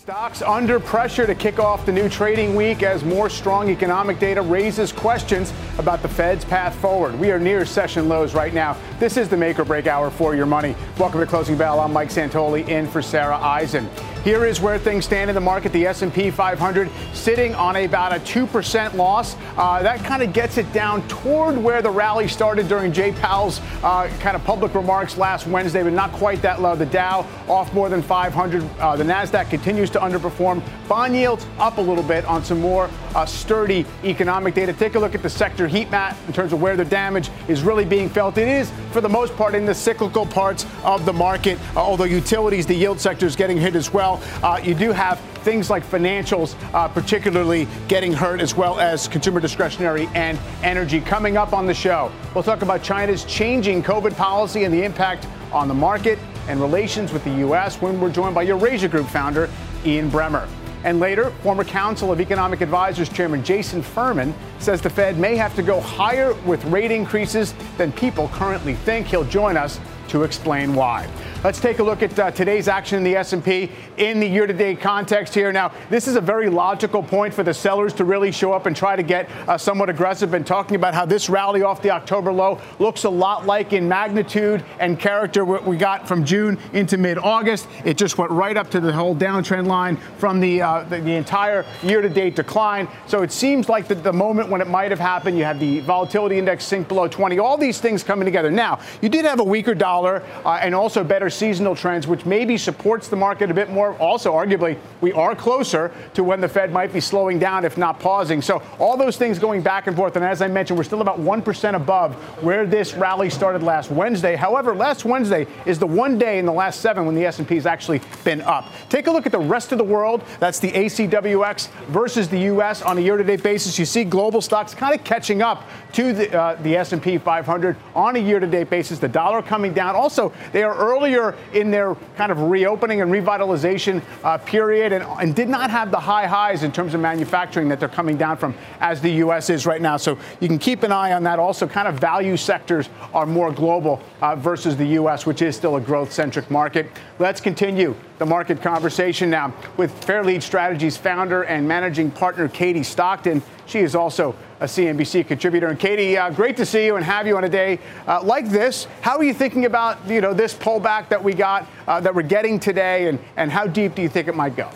Stocks under pressure to kick off the new trading week as more strong economic data raises questions about the Fed's path forward. We are near session lows right now. This is the make or break hour for your money. Welcome to Closing Bell. I'm Mike Santoli in for Sarah Eisen. Here is where things stand in the market. The S&P 500 sitting on about a 2% loss. Uh, that kind of gets it down toward where the rally started during Jay Powell's uh, kind of public remarks last Wednesday, but not quite that low. The Dow off more than 500. Uh, the Nasdaq continues to underperform. Bond yields up a little bit on some more uh, sturdy economic data. Take a look at the sector heat map in terms of where the damage is really being felt. It is, for the most part, in the cyclical parts of the market, uh, although utilities, the yield sector is getting hit as well well. Uh, you do have things like financials, uh, particularly getting hurt, as well as consumer discretionary and energy. Coming up on the show, we'll talk about China's changing COVID policy and the impact on the market and relations with the U.S. when we're joined by Eurasia Group founder Ian Bremmer. And later, former Council of Economic Advisers Chairman Jason Furman says the Fed may have to go higher with rate increases than people currently think. He'll join us to explain why. Let's take a look at uh, today's action in the S&P in the year-to-date context here. Now, this is a very logical point for the sellers to really show up and try to get uh, somewhat aggressive and talking about how this rally off the October low looks a lot like in magnitude and character what we got from June into mid-August. It just went right up to the whole downtrend line from the uh, the, the, entire year-to-date decline. So it seems like the, the moment when it might have happened, you had the volatility index sink below 20. All these things coming together. Now, you did have a weaker dollar uh, and also better seasonal trends, which maybe supports the market a bit more. Also, arguably, we are closer to when the Fed might be slowing down, if not pausing. So all those things going back and forth. And as I mentioned, we're still about 1% above where this rally started last Wednesday. However, last Wednesday is the one day in the last seven when the S&P has actually been up. Take a look at the rest of the world. That's the ACWX versus the U.S. on a year-to-date basis. You see global stocks kind of catching up to the, uh, the S&P 500 on a year-to-date basis. The dollar coming down. Also, they are earlier in their kind of reopening and revitalization uh, period and, and, did not have the high highs in terms of manufacturing that they're coming down from as the U.S. is right now. So you can keep an eye on that. Also, kind of value sectors are more global uh, versus the U.S., which is still a growth centric market. Let's continue the market conversation now with Fairlead Strategies founder and managing partner Katie Stockton. She is also a CNBC contributor. And Katie, uh, great to see you and have you on a day uh, like this. How are you thinking about you know this pullback that we got uh, that we're getting today, and, and how deep do you think it might go?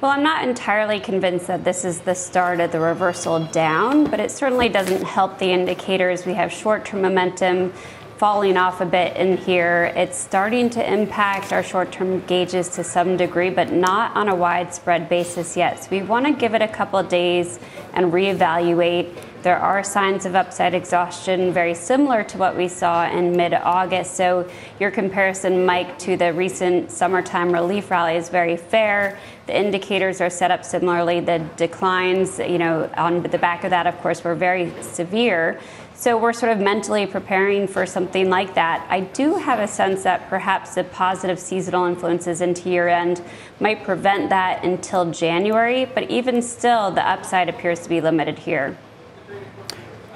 Well, I'm not entirely convinced that this is the start of the reversal down, but it certainly doesn't help the indicators. We have short term momentum falling off a bit in here. It's starting to impact our short term gauges to some degree, but not on a widespread basis yet. So we want to give it a couple days and reevaluate. There are signs of upside exhaustion, very similar to what we saw in mid August. So, your comparison, Mike, to the recent summertime relief rally is very fair. The indicators are set up similarly. The declines, you know, on the back of that, of course, were very severe. So we're sort of mentally preparing for something like that. I do have a sense that perhaps the positive seasonal influences into year end might prevent that until January, but even still, the upside appears to be limited here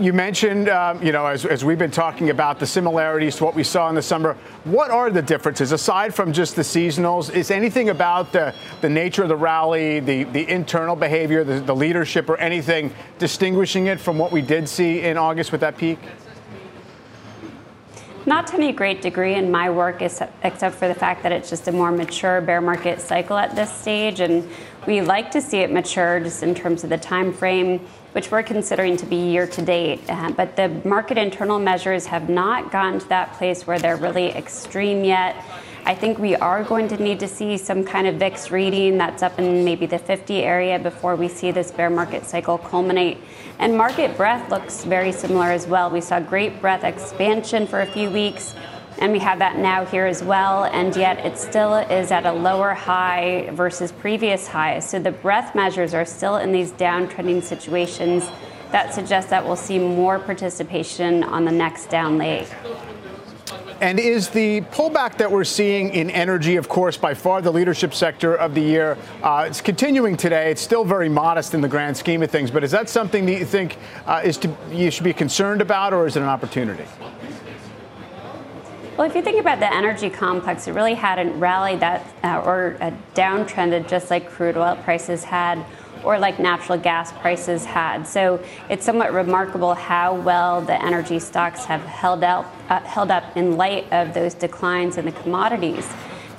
you mentioned, um, you know, as, as, we've been talking about the similarities to what we saw in the summer. What are the differences aside from just the seasonals? Is anything about the, the nature of the rally, the, the internal behavior, the, the leadership, or anything distinguishing it from what we did see in August with that peak? Not to any great degree in my work, except for the fact that it's just a more mature bear market cycle at this stage, and we like to see it mature just in terms of the time frame which we're considering to be year to date. Uh, but the market internal measures have not gotten to that place where they're really extreme yet. I think we are going to need to see some kind of VIX reading that's up in maybe the 50 area before we see this bear market cycle culminate. And market breadth looks very similar as well. We saw great breadth expansion for a few weeks And we have that now here as well, and yet it still is at a lower high versus previous highs. So the breadth measures are still in these downtrending situations that suggests that we'll see more participation on the next down leg. And is the pullback that we're seeing in energy, of course, by far the leadership sector of the year? Uh, it's continuing today. It's still very modest in the grand scheme of things. But is that something that you think uh, is to, you should be concerned about, or is it an opportunity? Well, if you think about the energy complex, it really hadn't rallied that uh, or uh, downtrended just like crude oil prices had or like natural gas prices had. So it's somewhat remarkable how well the energy stocks have held out, uh, held up in light of those declines in the commodities.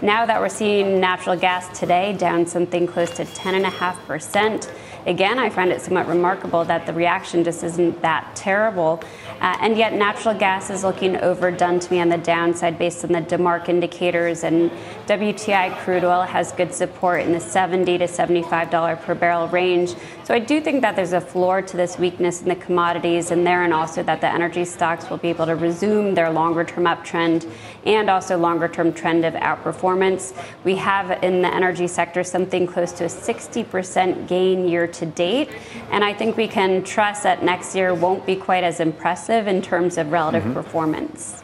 Now that we're seeing natural gas today down something close to 10.5%, again, I find it somewhat remarkable that the reaction just isn't that terrible. Uh, and yet, natural gas is looking overdone to me on the downside based on the DeMark indicators. And WTI crude oil has good support in the 70 to $75 per barrel range. So I do think that there's a floor to this weakness in the commodities and there, and also that the energy stocks will be able to resume their longer term uptrend and also longer term trend of outperformance. We have in the energy sector something close to a 60% gain year to date. And I think we can trust that next year won't be quite as impressive in terms of relative mm-hmm. performance.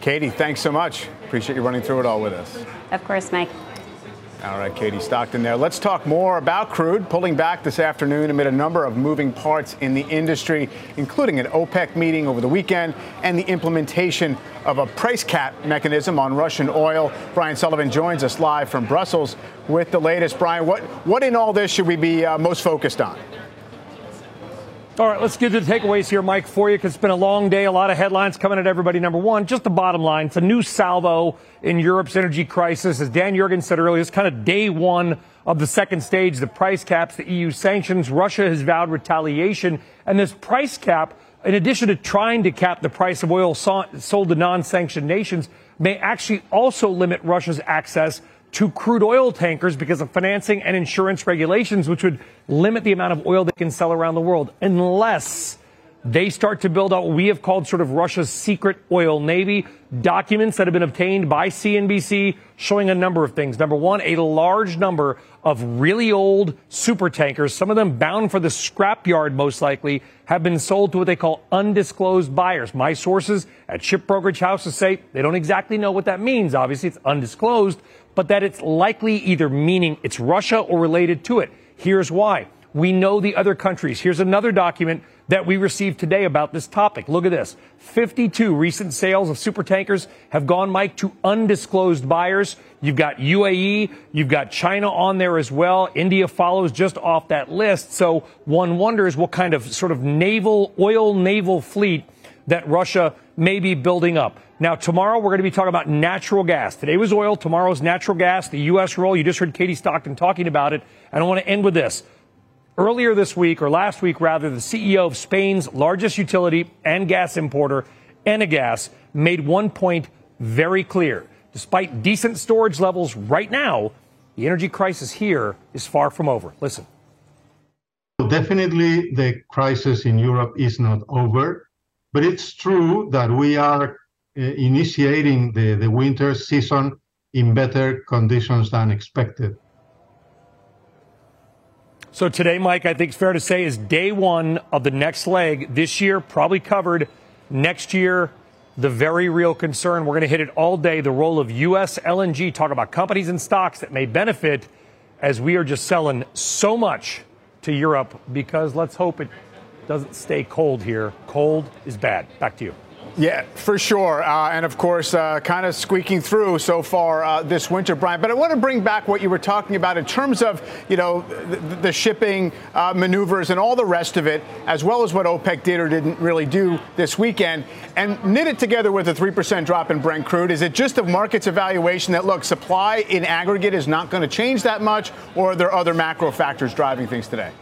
Katie, thanks so much. Appreciate you running through it all with us. Of course, Mike. All right, Katie Stockton there. Let's talk more about crude pulling back this afternoon amid a number of moving parts in the industry, including an OPEC meeting over the weekend and the implementation of a price cap mechanism on Russian oil. Brian Sullivan joins us live from Brussels with the latest. Brian, what, what in all this should we be uh, most focused on? All right, let's get to the takeaways here, Mike, for you, because it's been a long day, a lot of headlines coming at everybody. Number one, just the bottom line. It's a new salvo in Europe's energy crisis. As Dan Yergin said earlier, it's kind of day one of the second stage, the price caps, the EU sanctions. Russia has vowed retaliation. And this price cap, in addition to trying to cap the price of oil sold to non-sanctioned nations, may actually also limit Russia's access to crude oil tankers because of financing and insurance regulations, which would limit the amount of oil they can sell around the world unless they start to build out what we have called sort of Russia's secret oil navy. Documents that have been obtained by CNBC showing a number of things. Number one, a large number of really old super tankers, some of them bound for the scrapyard most likely, have been sold to what they call undisclosed buyers. My sources at ship brokerage houses say they don't exactly know what that means. Obviously, it's undisclosed, but that it's likely either meaning it's Russia or related to it. Here's why. We know the other countries. Here's another document that we received today about this topic. Look at this. 52 recent sales of super tankers have gone, Mike, to undisclosed buyers. You've got UAE, you've got China on there as well. India follows just off that list. So one wonders what kind of sort of naval, oil naval fleet that Russia may be building up. Now, tomorrow we're going to be talking about natural gas. Today was oil, tomorrow's natural gas, the U.S. role. You just heard Katie Stockton talking about it. And I want to end with this. Earlier this week, or last week rather, the CEO of Spain's largest utility and gas importer, Enagás, made one point very clear. Despite decent storage levels right now, the energy crisis here is far from over. Listen. Definitely, the crisis in Europe is not over, but it's true that we are uh, initiating the, the winter season in better conditions than expected. So today, Mike, I think it's fair to say is day one of the next leg. This year, probably covered. Next year, the very real concern. We're going to hit it all day. The role of U.S. LNG. Talk about companies and stocks that may benefit as we are just selling so much to Europe because let's hope it doesn't stay cold here. Cold is bad. Back to you. Yeah, for sure. Uh, and of course, uh, kind of squeaking through so far uh, this winter, Brian. But I want to bring back what you were talking about in terms of, you know, the, the shipping uh, maneuvers and all the rest of it, as well as what OPEC did or didn't really do this weekend, and knit it together with a 3% drop in Brent crude. Is it just the market's evaluation that, look, supply in aggregate is not going to change that much, or are there other macro factors driving things today?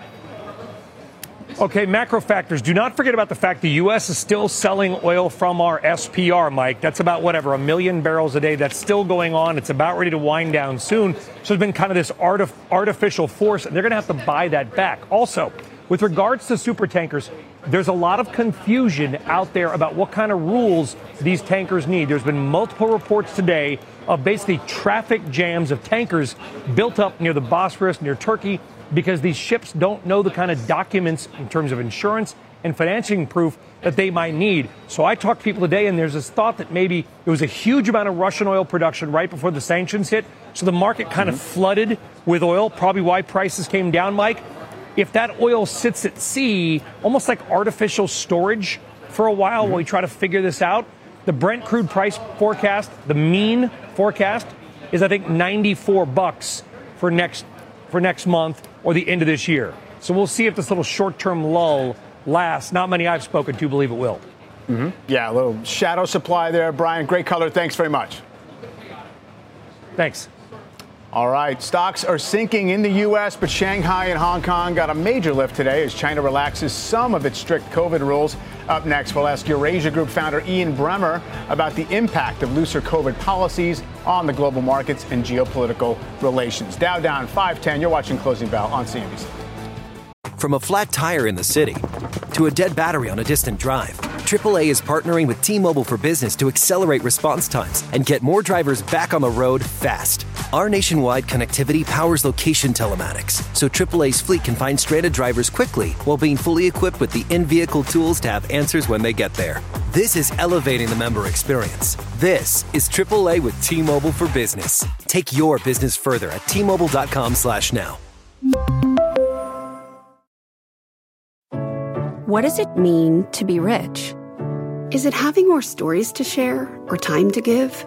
Okay, macro factors. Do not forget about the fact the U.S. is still selling oil from our SPR, Mike. That's about whatever, a million barrels a day. That's still going on. It's about ready to wind down soon. So there's been kind of this artif- artificial force. And they're going to have to buy that back. Also, with regards to super tankers, there's a lot of confusion out there about what kind of rules these tankers need. There's been multiple reports today of basically traffic jams of tankers built up near the Bosphorus, near Turkey, because these ships don't know the kind of documents in terms of insurance and financing proof that they might need. So I talked to people today, and there's this thought that maybe there was a huge amount of Russian oil production right before the sanctions hit. So the market kind mm-hmm. of flooded with oil, probably why prices came down, Mike. If that oil sits at sea, almost like artificial storage for a while mm-hmm. while we try to figure this out, the Brent crude price forecast, the mean forecast, is I think 94 bucks for next for next month or the end of this year. So we'll see if this little short-term lull lasts. Not many I've spoken to believe it will. Mm-hmm. Yeah, a little shadow supply there, Brian. Great color. Thanks very much. Thanks. All right, stocks are sinking in the U.S., but Shanghai and Hong Kong got a major lift today as China relaxes some of its strict COVID rules. Up next, we'll ask Eurasia Group founder Ian Bremmer about the impact of looser COVID policies on the global markets and geopolitical relations. Dow down 510. You're watching Closing Bell on CNBC. From a flat tire in the city to a dead battery on a distant drive. AAA is partnering with T Mobile for Business to accelerate response times and get more drivers back on the road fast. Our nationwide connectivity powers location telematics, so AAA's fleet can find stranded drivers quickly while being fully equipped with the in vehicle tools to have answers when they get there. This is elevating the member experience. This is AAA with T Mobile for Business. Take your business further at T Mobile.com/slash now. What does it mean to be rich? Is it having more stories to share or time to give?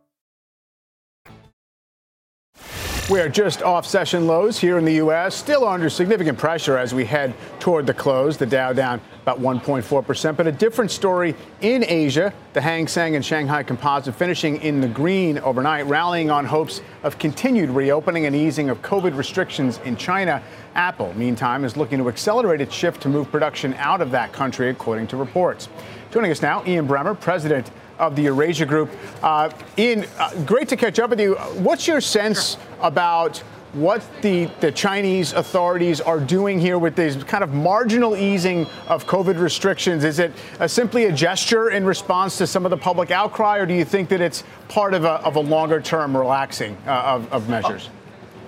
We are just off session lows here in the U.S., still under significant pressure as we head toward the close. The Dow down about 1.4%, but a different story in Asia. The Hang Seng and Shanghai Composite finishing in the green overnight, rallying on hopes of continued reopening and easing of COVID restrictions in China. Apple, meantime, is looking to accelerate its shift to move production out of that country, according to reports. Joining us now, Ian Bremmer, president of the Eurasia Group. Uh, Ian, uh, great to catch up with you. What's your sense about what the, the Chinese authorities are doing here with this kind of marginal easing of COVID restrictions? Is it a, simply a gesture in response to some of the public outcry, or do you think that it's part of a, of a longer term relaxing uh, of, of, measures?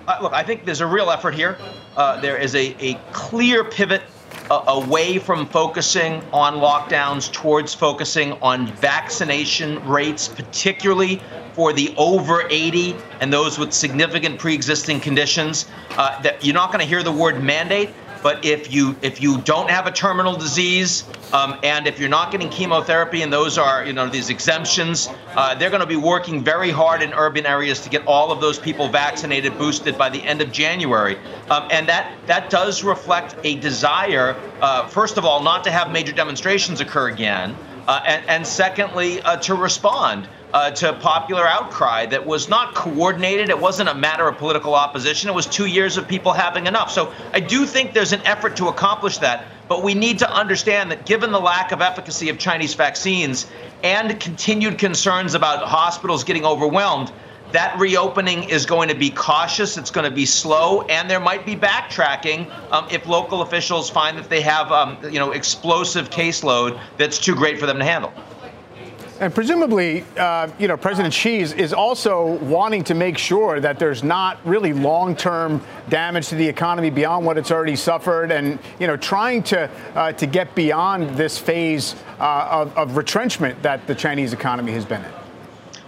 Uh, look, I think there's a real effort here. Uh, there is a, a clear pivot away from focusing on lockdowns towards focusing on vaccination rates, particularly for the over 80 and those with significant pre-existing conditions. Uh, that you're not going to hear the word mandate, but if you if you don't have a terminal disease um, and if you're not getting chemotherapy and those are you know these exemptions, uh, they're going to be working very hard in urban areas to get all of those people vaccinated, boosted by the end of January. Um, and that that does reflect a desire, uh, first of all, not to have major demonstrations occur again, uh, and, and secondly, uh, to respond uh, to popular outcry that was not coordinated. It wasn't a matter of political opposition. It was two years of people having enough. So I do think there's an effort to accomplish that. But we need to understand that given the lack of efficacy of Chinese vaccines and continued concerns about hospitals getting overwhelmed, that reopening is going to be cautious. It's going to be slow, and there might be backtracking um, if local officials find that they have, um, you know, explosive caseload that's too great for them to handle. And presumably, uh, you know, President Xi is, also wanting to make sure that there's not really long-term damage to the economy beyond what it's already suffered, and you know, trying to uh, to get beyond this phase uh, of, of retrenchment that the Chinese economy has been in.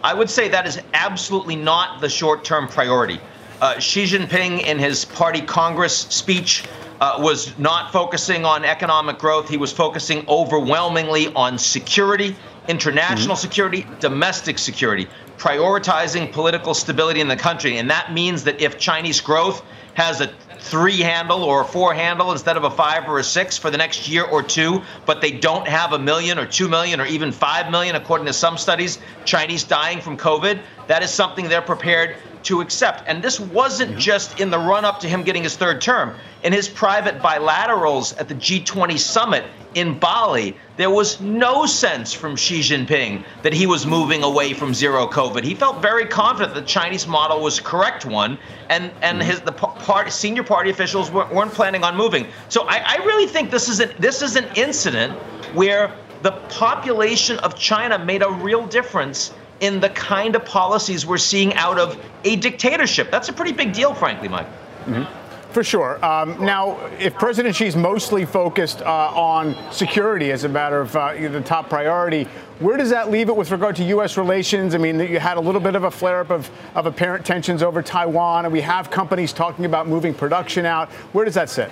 I would say that is absolutely not the short-term priority. Uh, Xi Jinping, in his party Congress speech, uh, was not focusing on economic growth. He was focusing overwhelmingly on security international mm-hmm. security, domestic security, prioritizing political stability in the country. And that means that if Chinese growth has a three handle or a four handle instead of a five or a six for the next year or two, but they don't have a million or two million or even five million, according to some studies, Chinese dying from COVID, that is something they're prepared to accept. And this wasn't mm-hmm. just in the run up to him getting his third term. In his private bilaterals at the G20 summit in Bali, there was no sense from Xi Jinping that he was moving away from zero COVID. He felt very confident the Chinese model was the correct one, and and mm-hmm. his the party, senior party officials weren't, weren't planning on moving. So I, I really think this is an this is an incident where the population of China made a real difference in the kind of policies we're seeing out of a dictatorship. That's a pretty big deal, frankly, Mike. Mm-hmm. For sure. Um, now, if President Xi's mostly focused uh, on security as a matter of uh, the top priority, where does that leave it with regard to U.S. relations? I mean, you had a little bit of a flare up of, of apparent tensions over Taiwan, and we have companies talking about moving production out. Where does that sit?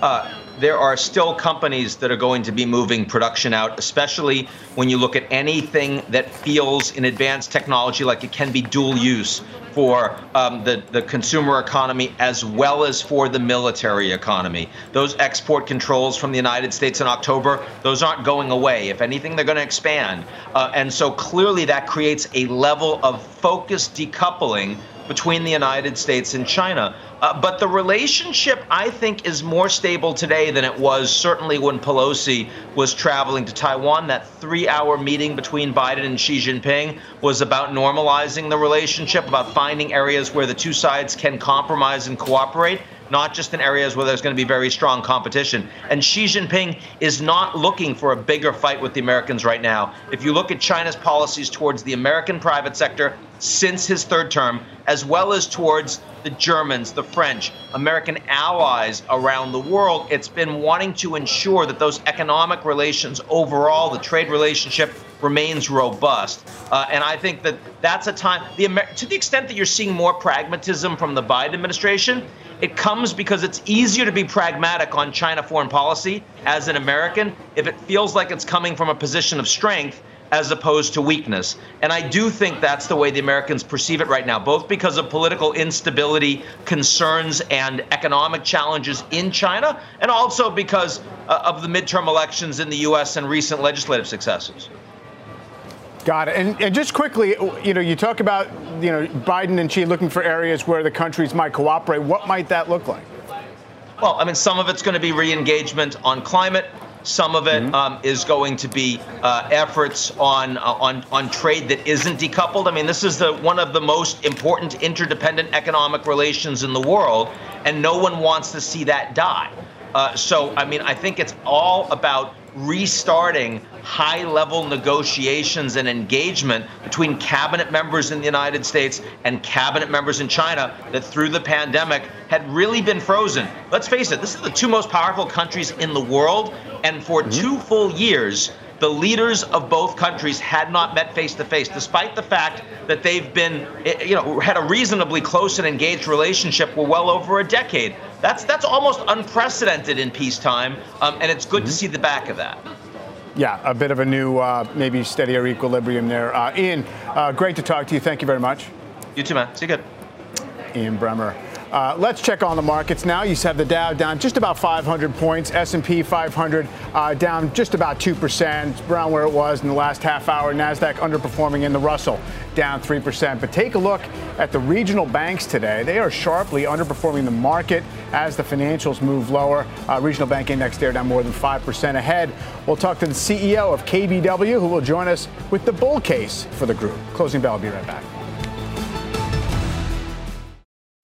Uh, there are still companies that are going to be moving production out, especially when you look at anything that feels in advanced technology like it can be dual use for um, the, the consumer economy as well as for the military economy. Those export controls from the United States in October, those aren't going away. If anything, they're going to expand. Uh, and so clearly that creates a level of focused decoupling between the United States and China. Uh, but the relationship, I think, is more stable today than it was certainly when Pelosi was traveling to Taiwan. That three hour meeting between Biden and Xi Jinping was about normalizing the relationship, about finding areas where the two sides can compromise and cooperate not just in areas where there's going to be very strong competition. And Xi Jinping is not looking for a bigger fight with the Americans right now. If you look at China's policies towards the American private sector since his third term, as well as towards the Germans, the French, American allies around the world, it's been wanting to ensure that those economic relations overall, the trade relationship, remains robust. Uh, and I think that that's a time, the to the extent that you're seeing more pragmatism from the Biden administration, it comes because it's easier to be pragmatic on China foreign policy as an American if it feels like it's coming from a position of strength as opposed to weakness. And I do think that's the way the Americans perceive it right now, both because of political instability, concerns, and economic challenges in China, and also because uh, of the midterm elections in the U.S. and recent legislative successes. Got it. And, and, just quickly, you know, you talk about, you know, Biden and Xi looking for areas where the countries might cooperate. What might that look like? Well, I mean, some of it's going to be re-engagement on climate. Some of it mm-hmm. um, is going to be uh, efforts on uh, on on trade that isn't decoupled. I mean, this is the one of the most important interdependent economic relations in the world, and no one wants to see that die. Uh, so, I mean, I think it's all about restarting high level negotiations and engagement between cabinet members in the United States and cabinet members in China that through the pandemic had really been frozen. Let's face it, this is the two most powerful countries in the world. And for mm-hmm. two full years, the leaders of both countries had not met face to face, despite the fact that they've been, eh, you know, had a reasonably close and engaged relationship for well over a decade. That's that's almost unprecedented in peacetime, um, and it's good mm-hmm. to see the back of that. Yeah, a bit of a new, uh, maybe steadier equilibrium there. Uh, Ian, uh, great to talk to you. Thank you very much. You too, man. See you good. Ian Bremmer. Uh, let's check on the markets now. You have the Dow down just about 500 points, S&P 500 uh, down just about 2%, around where it was in the last half hour. Nasdaq underperforming in the Russell down 3%. But take a look at the regional banks today. They are sharply underperforming the market as the financials move lower. Uh, regional bank index there down more than 5% ahead. We'll talk to the CEO of KBW who will join us with the bull case for the group. Closing bell, I'll be right back.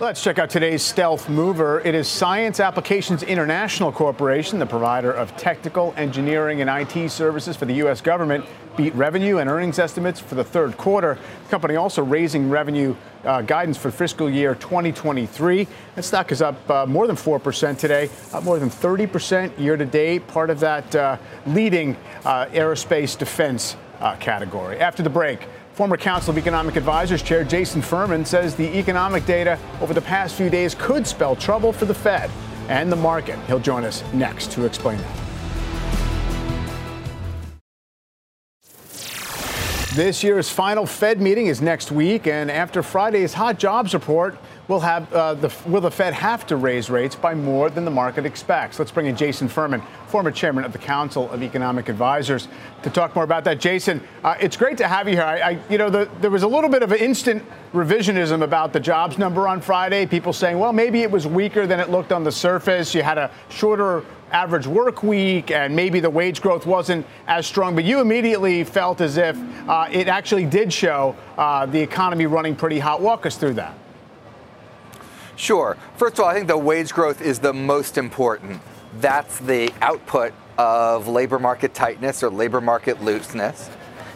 Let's check out today's stealth mover. It is Science Applications International Corporation, the provider of technical, engineering, and IT services for the U.S. government, beat revenue and earnings estimates for the third quarter. The company also raising revenue uh, guidance for fiscal year 2023. That stock is up uh, more than 4% today, up more than 30% year to date, part of that uh, leading uh, aerospace defense uh, category. After the break, Former Council of Economic Advisers Chair Jason Furman says the economic data over the past few days could spell trouble for the Fed and the market. He'll join us next to explain that. This year's final Fed meeting is next week, and after Friday's hot jobs report, will have uh, the will the Fed have to raise rates by more than the market expects? Let's bring in Jason Furman, former chairman of the Council of Economic Advisers, to talk more about that. Jason, uh, it's great to have you here. I, I you know, the, there was a little bit of an instant revisionism about the jobs number on Friday. People saying, well, maybe it was weaker than it looked on the surface. You had a shorter average work week, and maybe the wage growth wasn't as strong. But you immediately felt as if uh, it actually did show uh, the economy running pretty hot. Walk us through that. Sure. First of all, I think the wage growth is the most important. That's the output of labor market tightness or labor market looseness.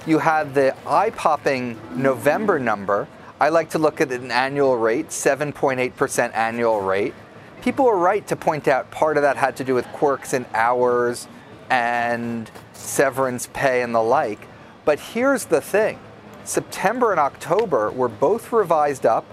You had the eye popping November number. I like to look at an annual rate, 7.8% annual rate. People are right to point out part of that had to do with quirks in hours and severance pay and the like. But here's the thing September and October were both revised up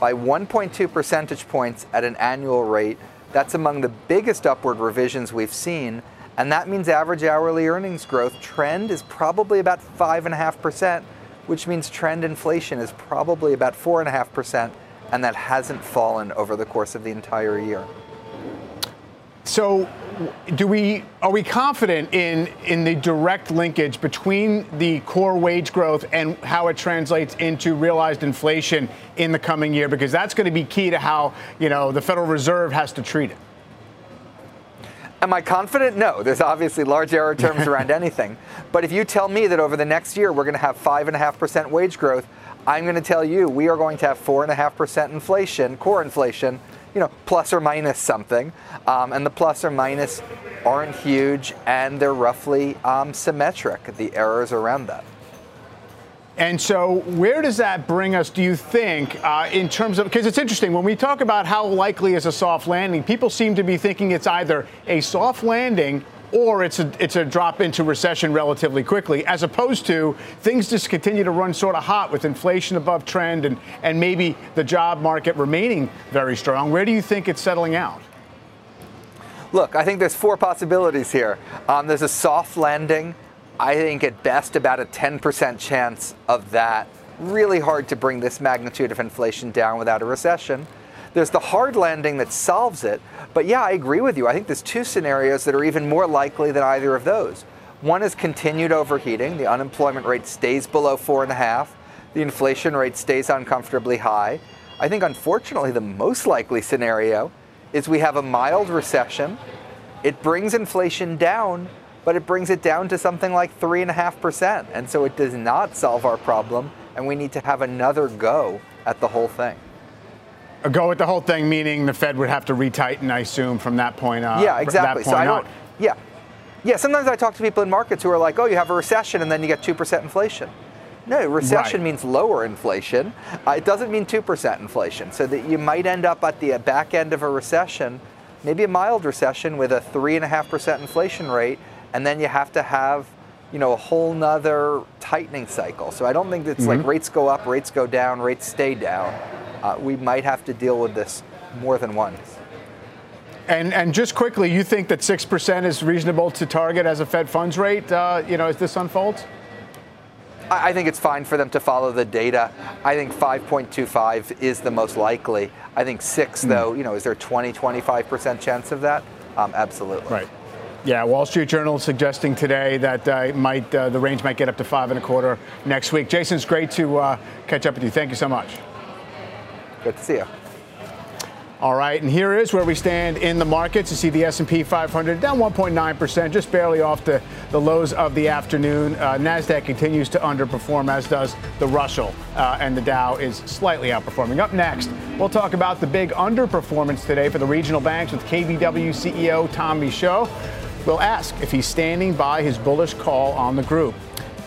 by 1.2 percentage points at an annual rate. That's among the biggest upward revisions we've seen. And that means average hourly earnings growth trend is probably about 5.5%, which means trend inflation is probably about 4.5%, and that hasn't fallen over the course of the entire year. So, do we are we confident in in the direct linkage between the core wage growth and how it translates into realized inflation in the coming year because that's going to be key to how you know the Federal Reserve has to treat it. Am I confident? No. There's obviously large error terms around anything. But if you tell me that over the next year we're going to have five and a half percent wage growth, I'm going to tell you we are going to have four and a half percent inflation, core inflation, you know, plus or minus something. Um, and the plus or minus aren't huge and they're roughly um, symmetric, the errors around that. And so, where does that bring us, do you think, uh, in terms of, because it's interesting, when we talk about how likely is a soft landing, people seem to be thinking it's either a soft landing or it's a, it's a drop into recession relatively quickly, as opposed to things just continue to run sort of hot with inflation above trend and, and maybe the job market remaining very strong. Where do you think it's settling out? Look, I think there's four possibilities here. Um, there's a soft landing. I think at best about a 10% chance of that. Really hard to bring this magnitude of inflation down without a recession. There's the hard landing that solves it. But yeah, I agree with you. I think there's two scenarios that are even more likely than either of those. One is continued overheating. The unemployment rate stays below four and a half. The inflation rate stays uncomfortably high. I think, unfortunately, the most likely scenario is we have a mild recession. It brings inflation down, but it brings it down to something like 3.5%. And so it does not solve our problem, and we need to have another go at the whole thing. A go with the whole thing, meaning the Fed would have to retighten, I assume, from that point on. Yeah, exactly. so I don't. On. Yeah, yeah. Sometimes I talk to people in markets who are like, "Oh, you have a recession, and then you get two percent inflation." No, recession Right. means lower inflation. Uh, it doesn't mean 2% inflation. So that you might end up at the back end of a recession, maybe a mild recession with a 3.5% inflation rate, and then you have to have you know, a whole nother tightening cycle. So I don't think it's like rates go up, rates go down, rates stay down. Uh, we might have to deal with this more than once. And, and just quickly, you think that 6% is reasonable to target as a Fed funds rate, uh, you know, as this unfolds? I think it's fine for them to follow the data. I think 5.25 is the most likely. I think 6, though, you know, is there 20, 25% chance of that? Um, absolutely. Right. Yeah, Wall Street Journal suggesting today that uh, might uh, the range might get up to five and a quarter next week. Jason, it's great to uh, catch up with you. Thank you so much. Good to see you. All right, and here is where we stand in the markets. You see the S&P 500 down 1.9%, just barely off the, the lows of the afternoon. Uh, Nasdaq continues to underperform, as does the Russell, uh, and the Dow is slightly outperforming. Up next, we'll talk about the big underperformance today for the regional banks with KBW CEO Tom Michaud. We'll ask if he's standing by his bullish call on the group.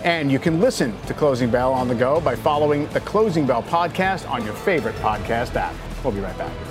And you can listen to Closing Bell on the go by following the Closing Bell podcast on your favorite podcast app. We'll be right back.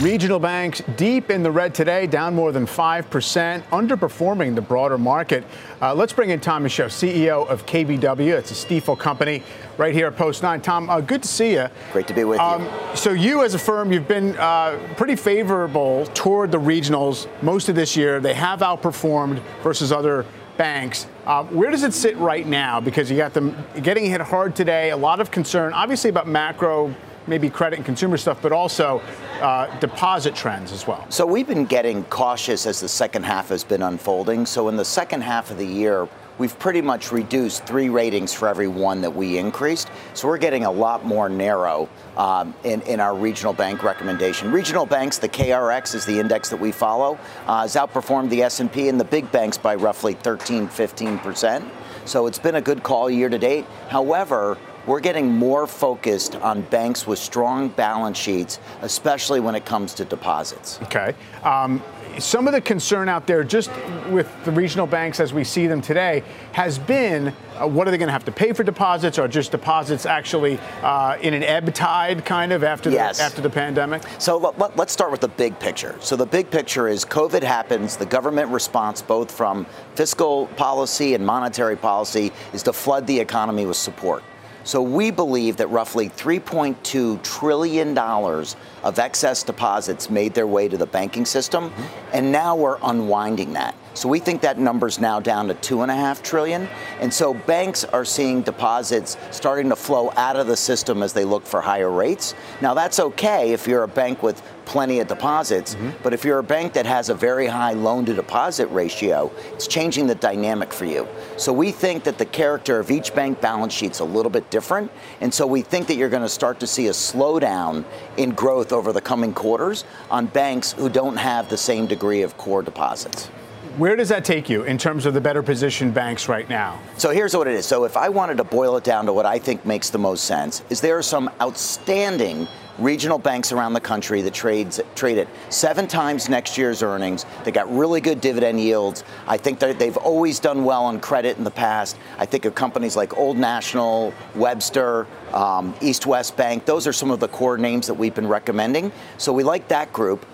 Regional banks deep in the red today, down more than 5%, underperforming the broader market. Uh, let's bring in Tom Michaud, CEO of KBW. It's a Stifel company right here at Post 9. Tom, uh, good to see you. Great to be with um, you. So, you as a firm, you've been uh, pretty favorable toward the regionals most of this year. They have outperformed versus other banks. Uh, where does it sit right now? Because you got them getting hit hard today, a lot of concern, obviously, about macro maybe credit and consumer stuff, but also uh, deposit trends as well. So we've been getting cautious as the second half has been unfolding. So in the second half of the year, we've pretty much reduced three ratings for every one that we increased. So we're getting a lot more narrow um, in, in, our regional bank recommendation. Regional banks, the KRX is the index that we follow, uh, has outperformed the S&P and the big banks by roughly 13, 15 percent. So it's been a good call year to date. However, we're getting more focused on banks with strong balance sheets, especially when it comes to deposits. Okay. Um, some of the concern out there, just with the regional banks as we see them today, has been uh, what are they going to have to pay for deposits, or just deposits actually uh, in an ebb tide kind of after yes. the, after the pandemic? So let, us start with the big picture. So the big picture is COVID happens. The government response, both from fiscal policy and monetary policy, is to flood the economy with support. So we believe that roughly $3.2 trillion of excess deposits made their way to the banking system, and now we're unwinding that. So we think that number's now down to two and a half trillion. And so banks are seeing deposits starting to flow out of the system as they look for higher rates. Now that's okay if you're a bank with plenty of deposits, mm-hmm. but if you're a bank that has a very high loan to deposit ratio, it's changing the dynamic for you. So we think that the character of each bank balance sheet's a little bit different, and so we think that you're going to start to see a slowdown in growth over the coming quarters on banks who don't have the same degree of core deposits. Where does that take you in terms of the better positioned banks right now? So here's what it is. So if I wanted to boil it down to what I think makes the most sense, is there are some outstanding regional banks around the country that trades trade at seven times next year's earnings. They got really good dividend yields. I think they've always done well on credit in the past. I think of companies like Old National, Webster, um, East West Bank. Those are some of the core names that we've been recommending. So we like that group.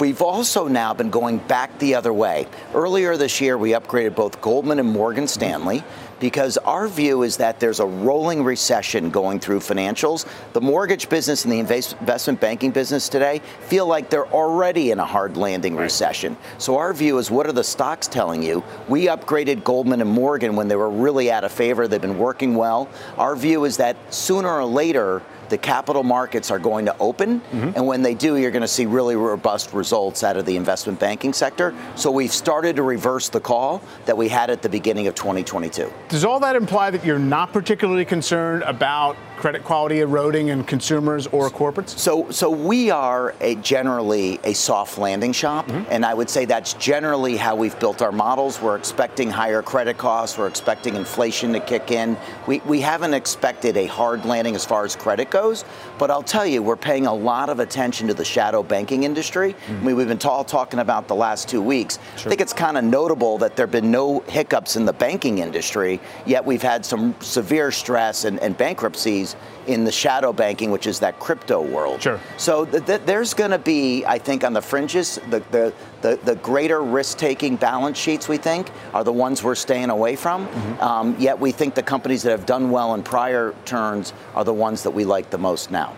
We've also now been going back the other way. Earlier this year, we upgraded both Goldman and Morgan Stanley because our view is that there's a rolling recession going through financials. The mortgage business and the investment banking business today feel like they're already in a hard landing right. recession. So our view is what are the stocks telling you? We upgraded Goldman and Morgan when they were really out of favor. They've been working well. Our view is that sooner or later, the capital markets are going to open. Mm-hmm. And when they do, you're going to see really robust results out of the investment banking sector. So we've started to reverse the call that we had at the beginning of 2022. Does all that imply that you're not particularly concerned about credit quality eroding in consumers or corporates? So, so we are a generally a soft landing shop, mm-hmm. and I would say that's generally how we've built our models. We're expecting higher credit costs. We're expecting inflation to kick in. We, we haven't expected a hard landing as far as credit goes, but I'll tell you, we're paying a lot of attention to the shadow banking industry. Mm-hmm. I mean, we've been ta- talking about the last two weeks. Sure. I think it's kind of notable that there have been no hiccups in the banking industry, yet we've had some severe stress and, and bankruptcies in the shadow banking, which is that crypto world. Sure. So th- th- there's going to be, I think, on the fringes, the, the, the, the greater risk taking balance sheets, we think, are the ones we're staying away from. Mm-hmm. Um, yet we think the companies that have done well in prior turns are the ones that we like the most now.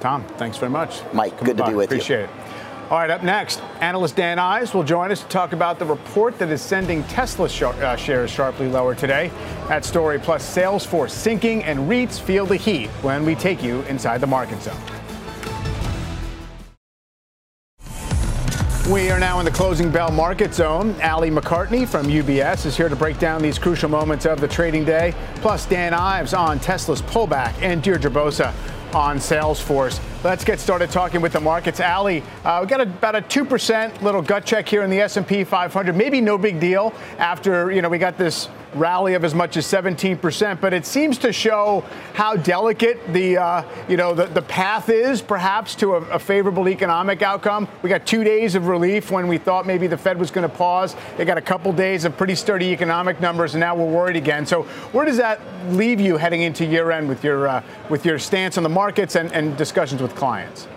Tom, thanks very much. Mike, good to be with Appreciate you. Appreciate it. All right, up next, analyst Dan Ives will join us to talk about the report that is sending Tesla sh- uh, shares sharply lower today. That story plus Salesforce sinking and REITs feel the heat when we take you inside the market zone. We are now in the closing bell market zone. Alli McCartney from UBS is here to break down these crucial moments of the trading day. Plus, Dan Ives on Tesla's pullback and Deirdre Bosa on Salesforce. Let's get started talking with the markets. Alli, uh, we got about a two percent little gut check here in the S&P 500. Maybe no big deal after you know we got this rally of as much as 17%, but it seems to show how delicate the uh, you know the, the path is, perhaps to a, a, favorable economic outcome. We got two days of relief when we thought maybe the Fed was going to pause. They got a couple days of pretty sturdy economic numbers, and now we're worried again. So where does that leave you heading into year end with your uh, with your stance on the markets and, and discussions with clients?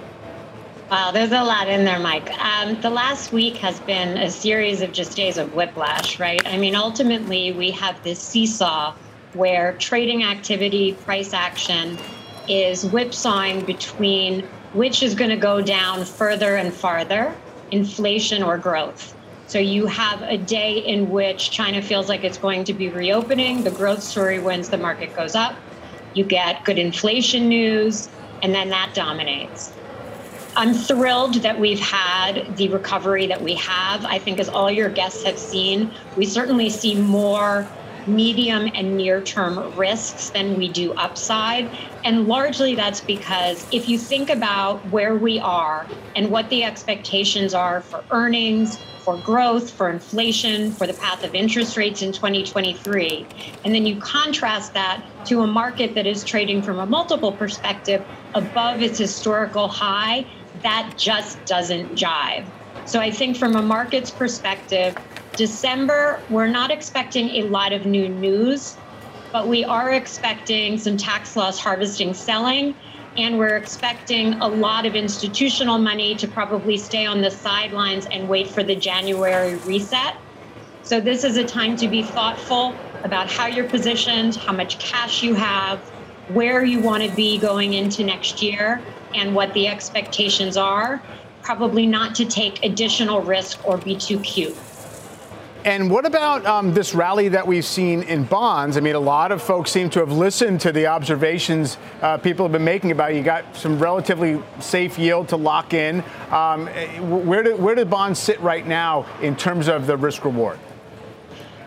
Wow, there's a lot in there, Mike. Um, the last week has been a series of just days of whiplash, right? I mean, ultimately, we have this seesaw where trading activity, price action is whipsawing between which is going to go down further and farther, inflation or growth. So you have a day in which China feels like it's going to be reopening, the growth story wins, the market goes up. You get good inflation news, and then that dominates. I'm thrilled that we've had the recovery that we have. I think, as all your guests have seen, we certainly see more medium and near term risks than we do upside. And largely that's because if you think about where we are and what the expectations are for earnings, for growth, for inflation, for the path of interest rates in 2023, and then you contrast that to a market that is trading from a multiple perspective above its historical high, that just doesn't jive. So I think from a market's perspective, December, we're not expecting a lot of new news, but we are expecting some tax loss harvesting selling. And we're expecting a lot of institutional money to probably stay on the sidelines and wait for the January reset. So, this is a time to be thoughtful about how you're positioned, how much cash you have, where you want to be going into next year, and what the expectations are. Probably not to take additional risk or be too cute. And what about um, this rally that we've seen in bonds? I mean, a lot of folks seem to have listened to the observations uh, people have been making about you got some relatively safe yield to lock in. Um, where, do, where do bonds sit right now in terms of the risk reward?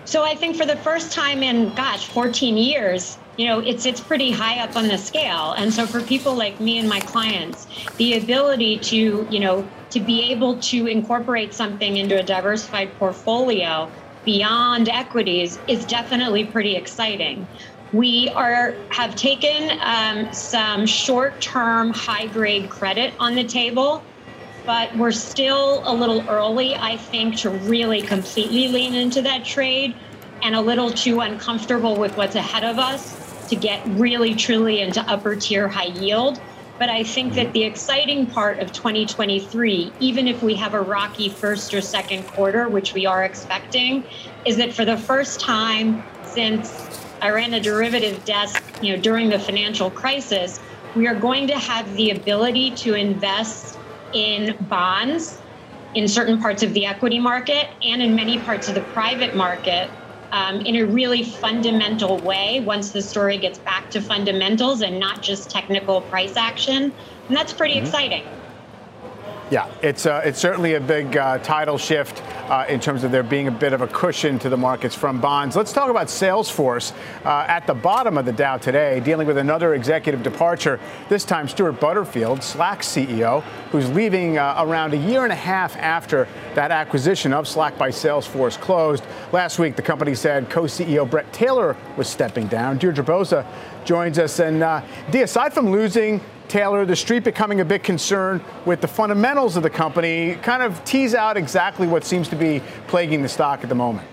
So I think for the first time in, gosh, 14 years, you know, it's it's pretty high up on the scale. And so for people like me and my clients, the ability to, you know, to be able to incorporate something into a diversified portfolio beyond equities is definitely pretty exciting. We are have taken um, some short-term high-grade credit on the table, but we're still a little early, I think, to really completely lean into that trade, and a little too uncomfortable with what's ahead of us to get really truly into upper tier high yield. But I think that the exciting part of 2023, even if we have a rocky first or second quarter, which we are expecting, is that for the first time since I ran a derivative desk, you know, during the financial crisis, we are going to have the ability to invest in bonds in certain parts of the equity market and in many parts of the private market um, in a really fundamental way once the story gets back to fundamentals and not just technical price action. And that's pretty mm-hmm. exciting. Yeah, it's uh, it's certainly a big uh, tidal shift uh, in terms of there being a bit of a cushion to the markets from bonds. Let's talk about Salesforce uh, at the bottom of the Dow today, dealing with another executive departure. This time, Stuart Butterfield, Slack CEO, who's leaving uh, around a year and a half after that acquisition of Slack by Salesforce closed. Last week, the company said co-CEO Bret Taylor was stepping down. Deirdre Bosa joins us, and uh, Dee, aside from losing Taylor, the street becoming a bit concerned with the fundamentals of the company. Kind of tease out exactly what seems to be plaguing the stock at the moment.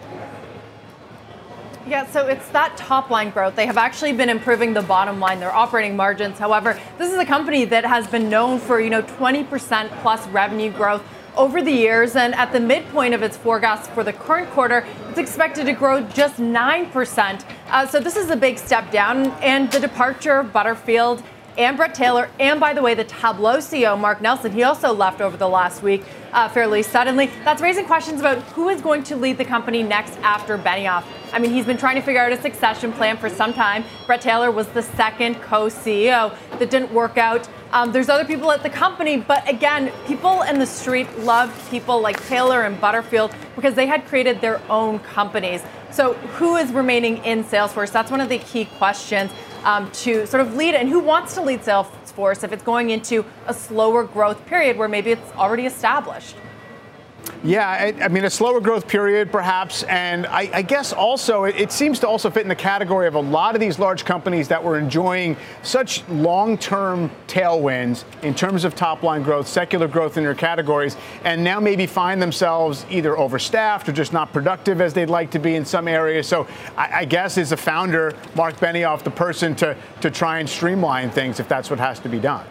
Yeah, so it's that top line growth. They have actually been improving the bottom line, their operating margins. However, this is a company that has been known for, you know, 20% plus revenue growth over the years. And at the midpoint of its forecast for the current quarter, it's expected to grow just 9%. Uh, so this is a big step down. And the departure of Butterfield and Bret Taylor, and by the way, the Tableau CEO, Mark Nelson, he also left over the last week uh, fairly suddenly. That's raising questions about who is going to lead the company next after Benioff. I mean, he's been trying to figure out a succession plan for some time. Bret Taylor was the second co CEO that didn't work out. Um, there's other people at the company, but again, people in the street loved people like Taylor and Butterfield because they had created their own companies. So, who is remaining in Salesforce? That's one of the key questions um, to sort of lead and who wants to lead Salesforce if it's going into a slower growth period where maybe it's already established? Yeah, I, mean, a slower growth period, perhaps. And I, I guess also, it, it, seems to also fit in the category of a lot of these large companies that were enjoying such long term tailwinds in terms of top line growth, secular growth in their categories, and now maybe find themselves either overstaffed or just not productive as they'd like to be in some areas. So I, I guess, is the founder, Marc Benioff, the person to, to try and streamline things if that's what has to be done?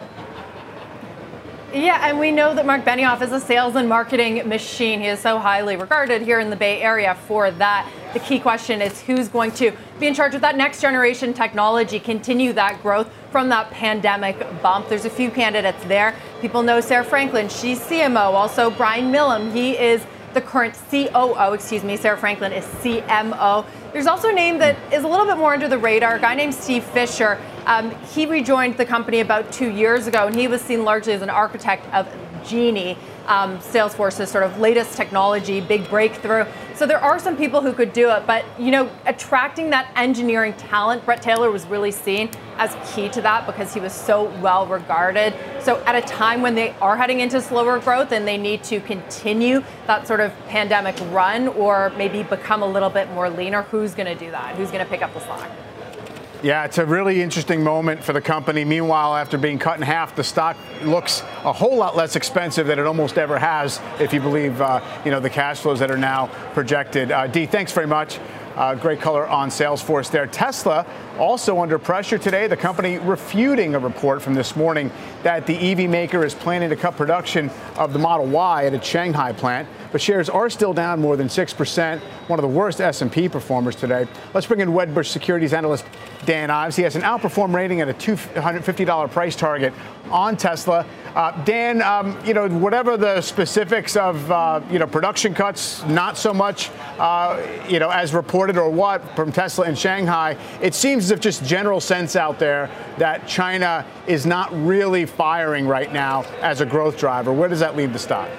Yeah, and we know that Marc Benioff is a sales and marketing machine. He is so highly regarded here in the Bay Area for that. The key question is who's going to be in charge of that next generation technology, continue that growth from that pandemic bump. There's a few candidates there. People know Sarah Franklin, she's CMO. Also, Brian Millham, he is the current COO, excuse me, Sarah Franklin is CMO. There's also a name that is a little bit more under the radar, a guy named Steve Fisher. Um, he rejoined the company about two years ago, and he was seen largely as an architect of Genie um, Salesforce's sort of latest technology, big breakthrough. So there are some people who could do it, but you know, attracting that engineering talent, Bret Taylor was really seen as key to that because he was so well regarded. So at a time when they are heading into slower growth and they need to continue that sort of pandemic run or maybe become a little bit more leaner, who's going to do that? Who's going to pick up the slack? Yeah, it's a really interesting moment for the company. Meanwhile, after being cut in half, the stock looks a whole lot less expensive than it almost ever has, if you believe, uh, you know, the cash flows that are now projected. Uh, Dee, thanks very much. Uh, great color on Salesforce there. Tesla also under pressure today. The company refuting a report from this morning that the EV maker is planning to cut production of the Model Y at its Shanghai plant. But shares are still down more than 6%, one of the worst S&P performers today. Let's bring in Wedbush Securities analyst Dan Ives. He has an outperform rating at a $250 price target on Tesla. Uh, Dan, um, you know, whatever the specifics of, uh, you know, production cuts, not so much, uh, you know, as reported or what from Tesla in Shanghai, it seems as if just general sense out there that China is not really firing right now as a growth driver. Where does that leave the stock?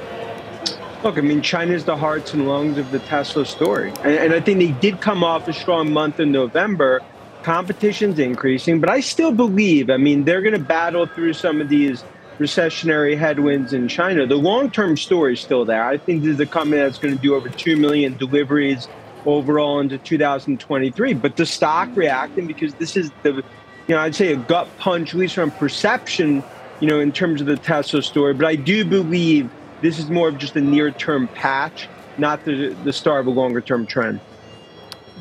Look, I mean, China is the hearts and lungs of the Tesla story. And, and I think they did come off a strong month in November. Competition's increasing, but I still believe, I mean, they're going to battle through some of these recessionary headwinds in China. The long term story is still there. I think this is a company that's going to do over 2 million deliveries overall into 2023. But the stock reacting because this is the, you know, I'd say a gut punch, at least from perception, you know, in terms of the Tesla story. But I do believe this is more of just a near term patch, not the, the start of a longer term trend.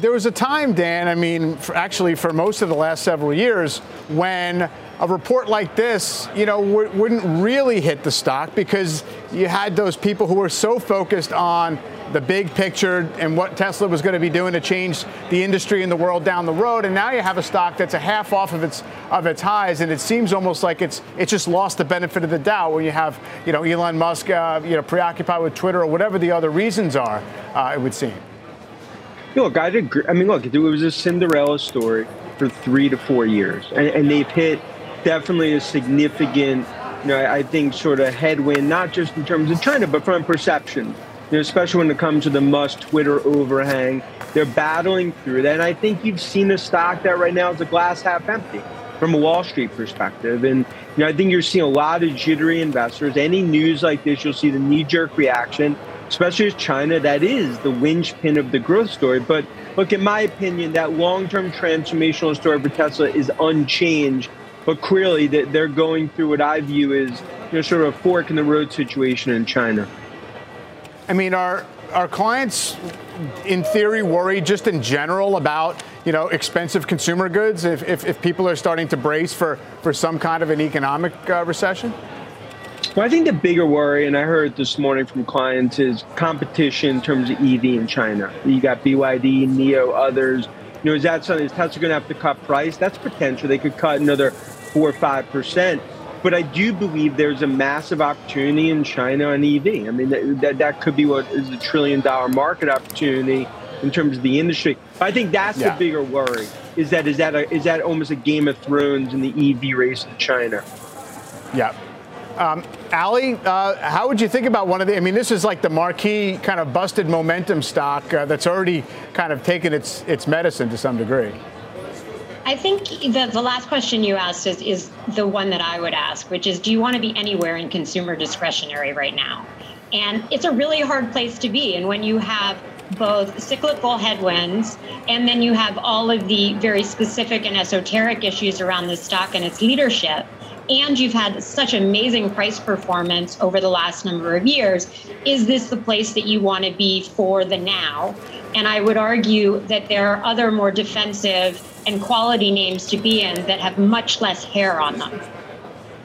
There was a time, Dan, I mean, for actually for most of the last several years, when a report like this, you know, w- wouldn't really hit the stock because you had those people who were so focused on the big picture and what Tesla was going to be doing to change the industry and the world down the road. And now you have a stock that's a half off of its of its highs, and it seems almost like it's it's just lost the benefit of the doubt when you have you know Elon Musk uh, you know preoccupied with Twitter or whatever the other reasons are. Uh, it would seem. Look, I agree. I mean, look, it was a Cinderella story for three to four years, and, and they've hit definitely a significant, you know, I think, sort of headwind, not just in terms of China, but from perception you know, especially when it comes to the Musk Twitter overhang. They're battling through that. And I think you've seen a stock that right now is a glass half empty from a Wall Street perspective. And you know, I think you're seeing a lot of jittery investors. Any news like this, you'll see the knee-jerk reaction, especially as China, that is the linchpin of the growth story. But look, in my opinion, that long-term transformational story for Tesla is unchanged. But clearly, they're going through what I view as you know, sort of a fork in the road situation in China. I mean, our are clients, in theory, worried just in general about you know expensive consumer goods if, if, if people are starting to brace for for some kind of an economic uh, recession? Well, I think the bigger worry, and I heard this morning from clients, is competition in terms of EV in China. You got BYD, NIO, others. You know, is that something? Is Tesla going to have to cut price? That's potential. They could cut another four or five percent. But I do believe there's a massive opportunity in China on EV. I mean, that, that, that could be what is a trillion dollar market opportunity in terms of the industry. I think that's yeah. the bigger worry. Is that is that a, is that almost a Game of Thrones in the EV race in China? Yeah. Um, Alli, uh, how would you think about one of the? I mean, this is like the marquee kind of busted momentum stock uh, that's already kind of taken its its medicine to some degree. I think the, the last question you asked is, is the one that I would ask, which is do you want to be anywhere in consumer discretionary right now? And it's a really hard place to be. And when you have both cyclical headwinds and then you have all of the very specific and esoteric issues around the stock and its leadership, and you've had such amazing price performance over the last number of years, is this the place that you want to be for the now? And I would argue that there are other more defensive and quality names to be in that have much less hair on them.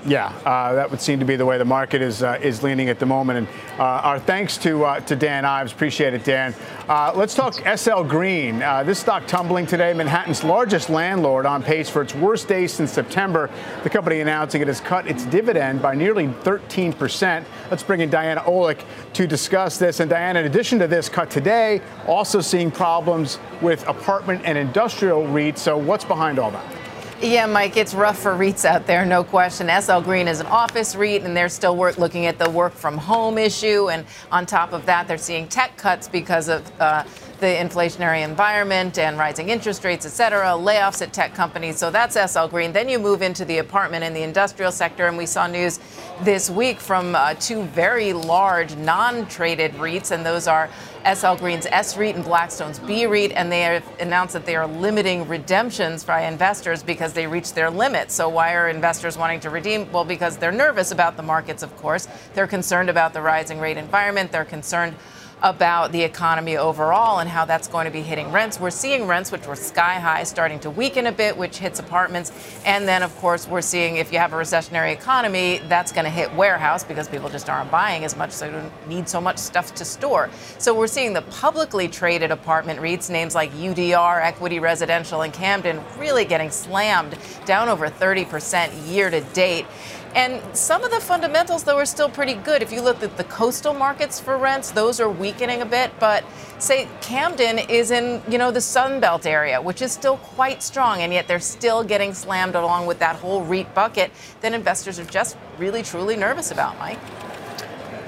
Yeah, uh, that would seem to be the way the market is uh, is leaning at the moment. And uh, our thanks to uh, to Dan Ives, appreciate it, Dan. Uh, let's talk SL Green. Uh, this stock tumbling today. Manhattan's largest landlord on pace for its worst day since September. The company announcing it has cut its dividend by nearly 13 percent. Let's bring in Diana Olick to discuss this. And Diana, in addition to this cut today, also seeing problems with apartment and industrial REITs. So what's behind all that? Yeah, Mike, it's rough for REITs out there, no question. SL Green is an office REIT, and they're still work, looking at the work from home issue. And on top of that, they're seeing tech cuts because of uh, the inflationary environment and rising interest rates, et cetera, layoffs at tech companies. So that's SL Green. Then you move into the apartment and the industrial sector, and we saw news this week from uh, two very large non-traded REITs, and those are SL Green's S REIT and Blackstone's B REIT, and they have announced that they are limiting redemptions by investors because they reached their limit. So, why are investors wanting to redeem? Well, because they're nervous about the markets, of course. They're concerned about the rising rate environment. They're concerned about the economy overall and how that's going to be hitting rents. We're seeing rents, which were sky high, starting to weaken a bit, which hits apartments. And then, of course, we're seeing if you have a recessionary economy, that's going to hit warehouse because people just aren't buying as much, so they don't need so much stuff to store. So we're seeing the publicly traded apartment REITs, names like UDR, Equity Residential, and Camden, really getting slammed down over 30% year to date. And some of the fundamentals, though, are still pretty good. If you look at the coastal markets for rents, those are weakening a bit. But say Camden is in, you know, the Sun Belt area, which is still quite strong, and yet they're still getting slammed along with that whole REIT bucket that investors are just really, truly nervous about, Mike.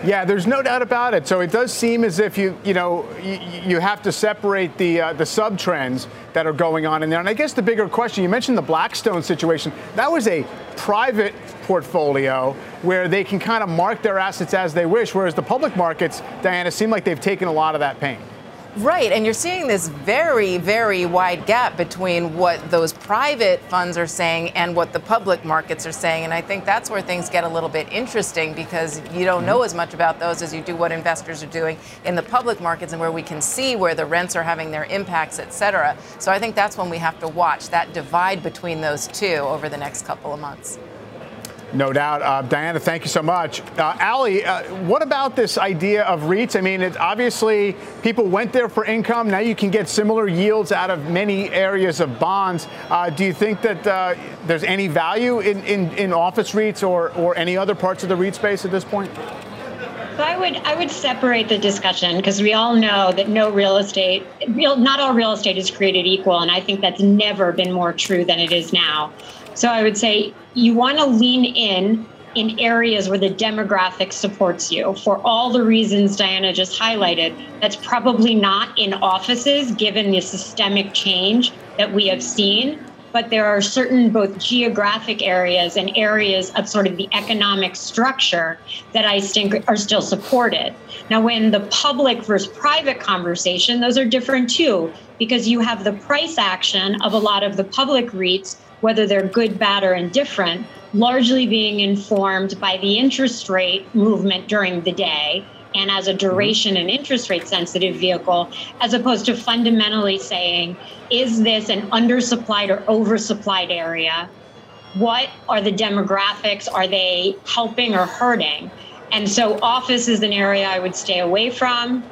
Yeah, there's no doubt about it. So it does seem as if you, you know, you, you have to separate the uh, the sub trends that are going on in there. And I guess the bigger question, you mentioned the Blackstone situation. That was a private portfolio where they can kind of mark their assets as they wish, whereas the public markets, Diana, seem like they've taken a lot of that pain. Right, and you're seeing this very, very wide gap between what those private funds are saying and what the public markets are saying. And I think that's where things get a little bit interesting because you don't know as much about those as you do what investors are doing in the public markets and where we can see where the rents are having their impacts, et cetera. So I think that's when we have to watch that divide between those two over the next couple of months. No doubt. Uh, Diana, thank you so much. Uh, Alli, uh, what about this idea of REITs? I mean, obviously people went there for income. Now you can get similar yields out of many areas of bonds. Uh, do you think that uh, there's any value in, in, in office REITs or, or any other parts of the REIT space at this point? So I would I would separate the discussion because we all know that no real estate, real not all real estate is created equal, and I think that's never been more true than it is now. So I would say you want to lean in in areas where the demographic supports you for all the reasons Diana just highlighted. That's probably not in offices given the systemic change that we have seen. But there are certain both geographic areas and areas of sort of the economic structure that I think are still supported. Now, when the public versus private conversation, those are different too, because you have the price action of a lot of the public REITs whether they're good, bad, or indifferent, largely being informed by the interest rate movement during the day and as a duration and interest rate sensitive vehicle, as opposed to fundamentally saying, is this an undersupplied or oversupplied area? What are the demographics? Are they helping or hurting? And so, office is an area I would stay away from.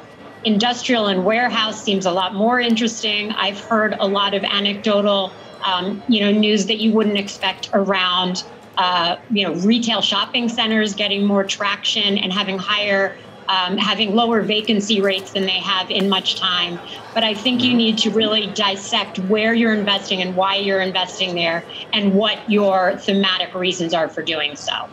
Industrial and warehouse seems a lot more interesting. I've heard a lot of anecdotal um, you know, news that you wouldn't expect around, uh, you know, retail shopping centers getting more traction and having higher, um, having lower vacancy rates than they have in much time. But I think you need to really dissect where you're investing and why you're investing there and what your thematic reasons are for doing so.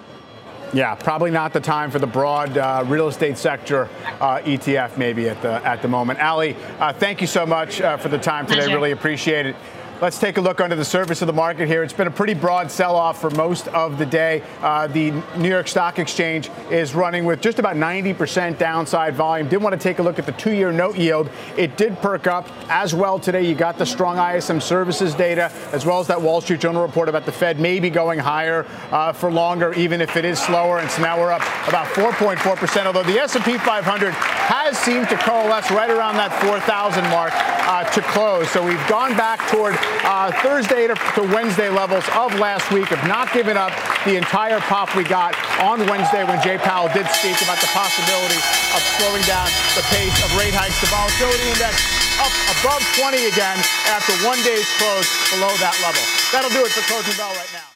Yeah, probably not the time for the broad uh, real estate sector uh, ETF maybe at the at the moment. Alli, uh, thank you so much uh, for the time today. Really appreciate it. Let's take a look under the surface of the market here. It's been a pretty broad sell off for most of the day. Uh, the New York Stock Exchange is running with just about 90% downside volume. Did want to take a look at the two year note yield. It did perk up as well today. You got the strong ISM services data, as well as that Wall Street Journal report about the Fed maybe going higher uh, for longer, even if it is slower. And so now we're up about 4.4%, although the S&P 500 has seemed to coalesce right around that 4,000 mark uh, to close. So we've gone back toward uh, Thursday to, to, Wednesday levels of last week, have not given up the entire pop we got on Wednesday when Jay Powell did speak about the possibility of slowing down the pace of rate hikes. The volatility index up above 20 again after one day's close below that level. That'll do it for Closing Bell right now.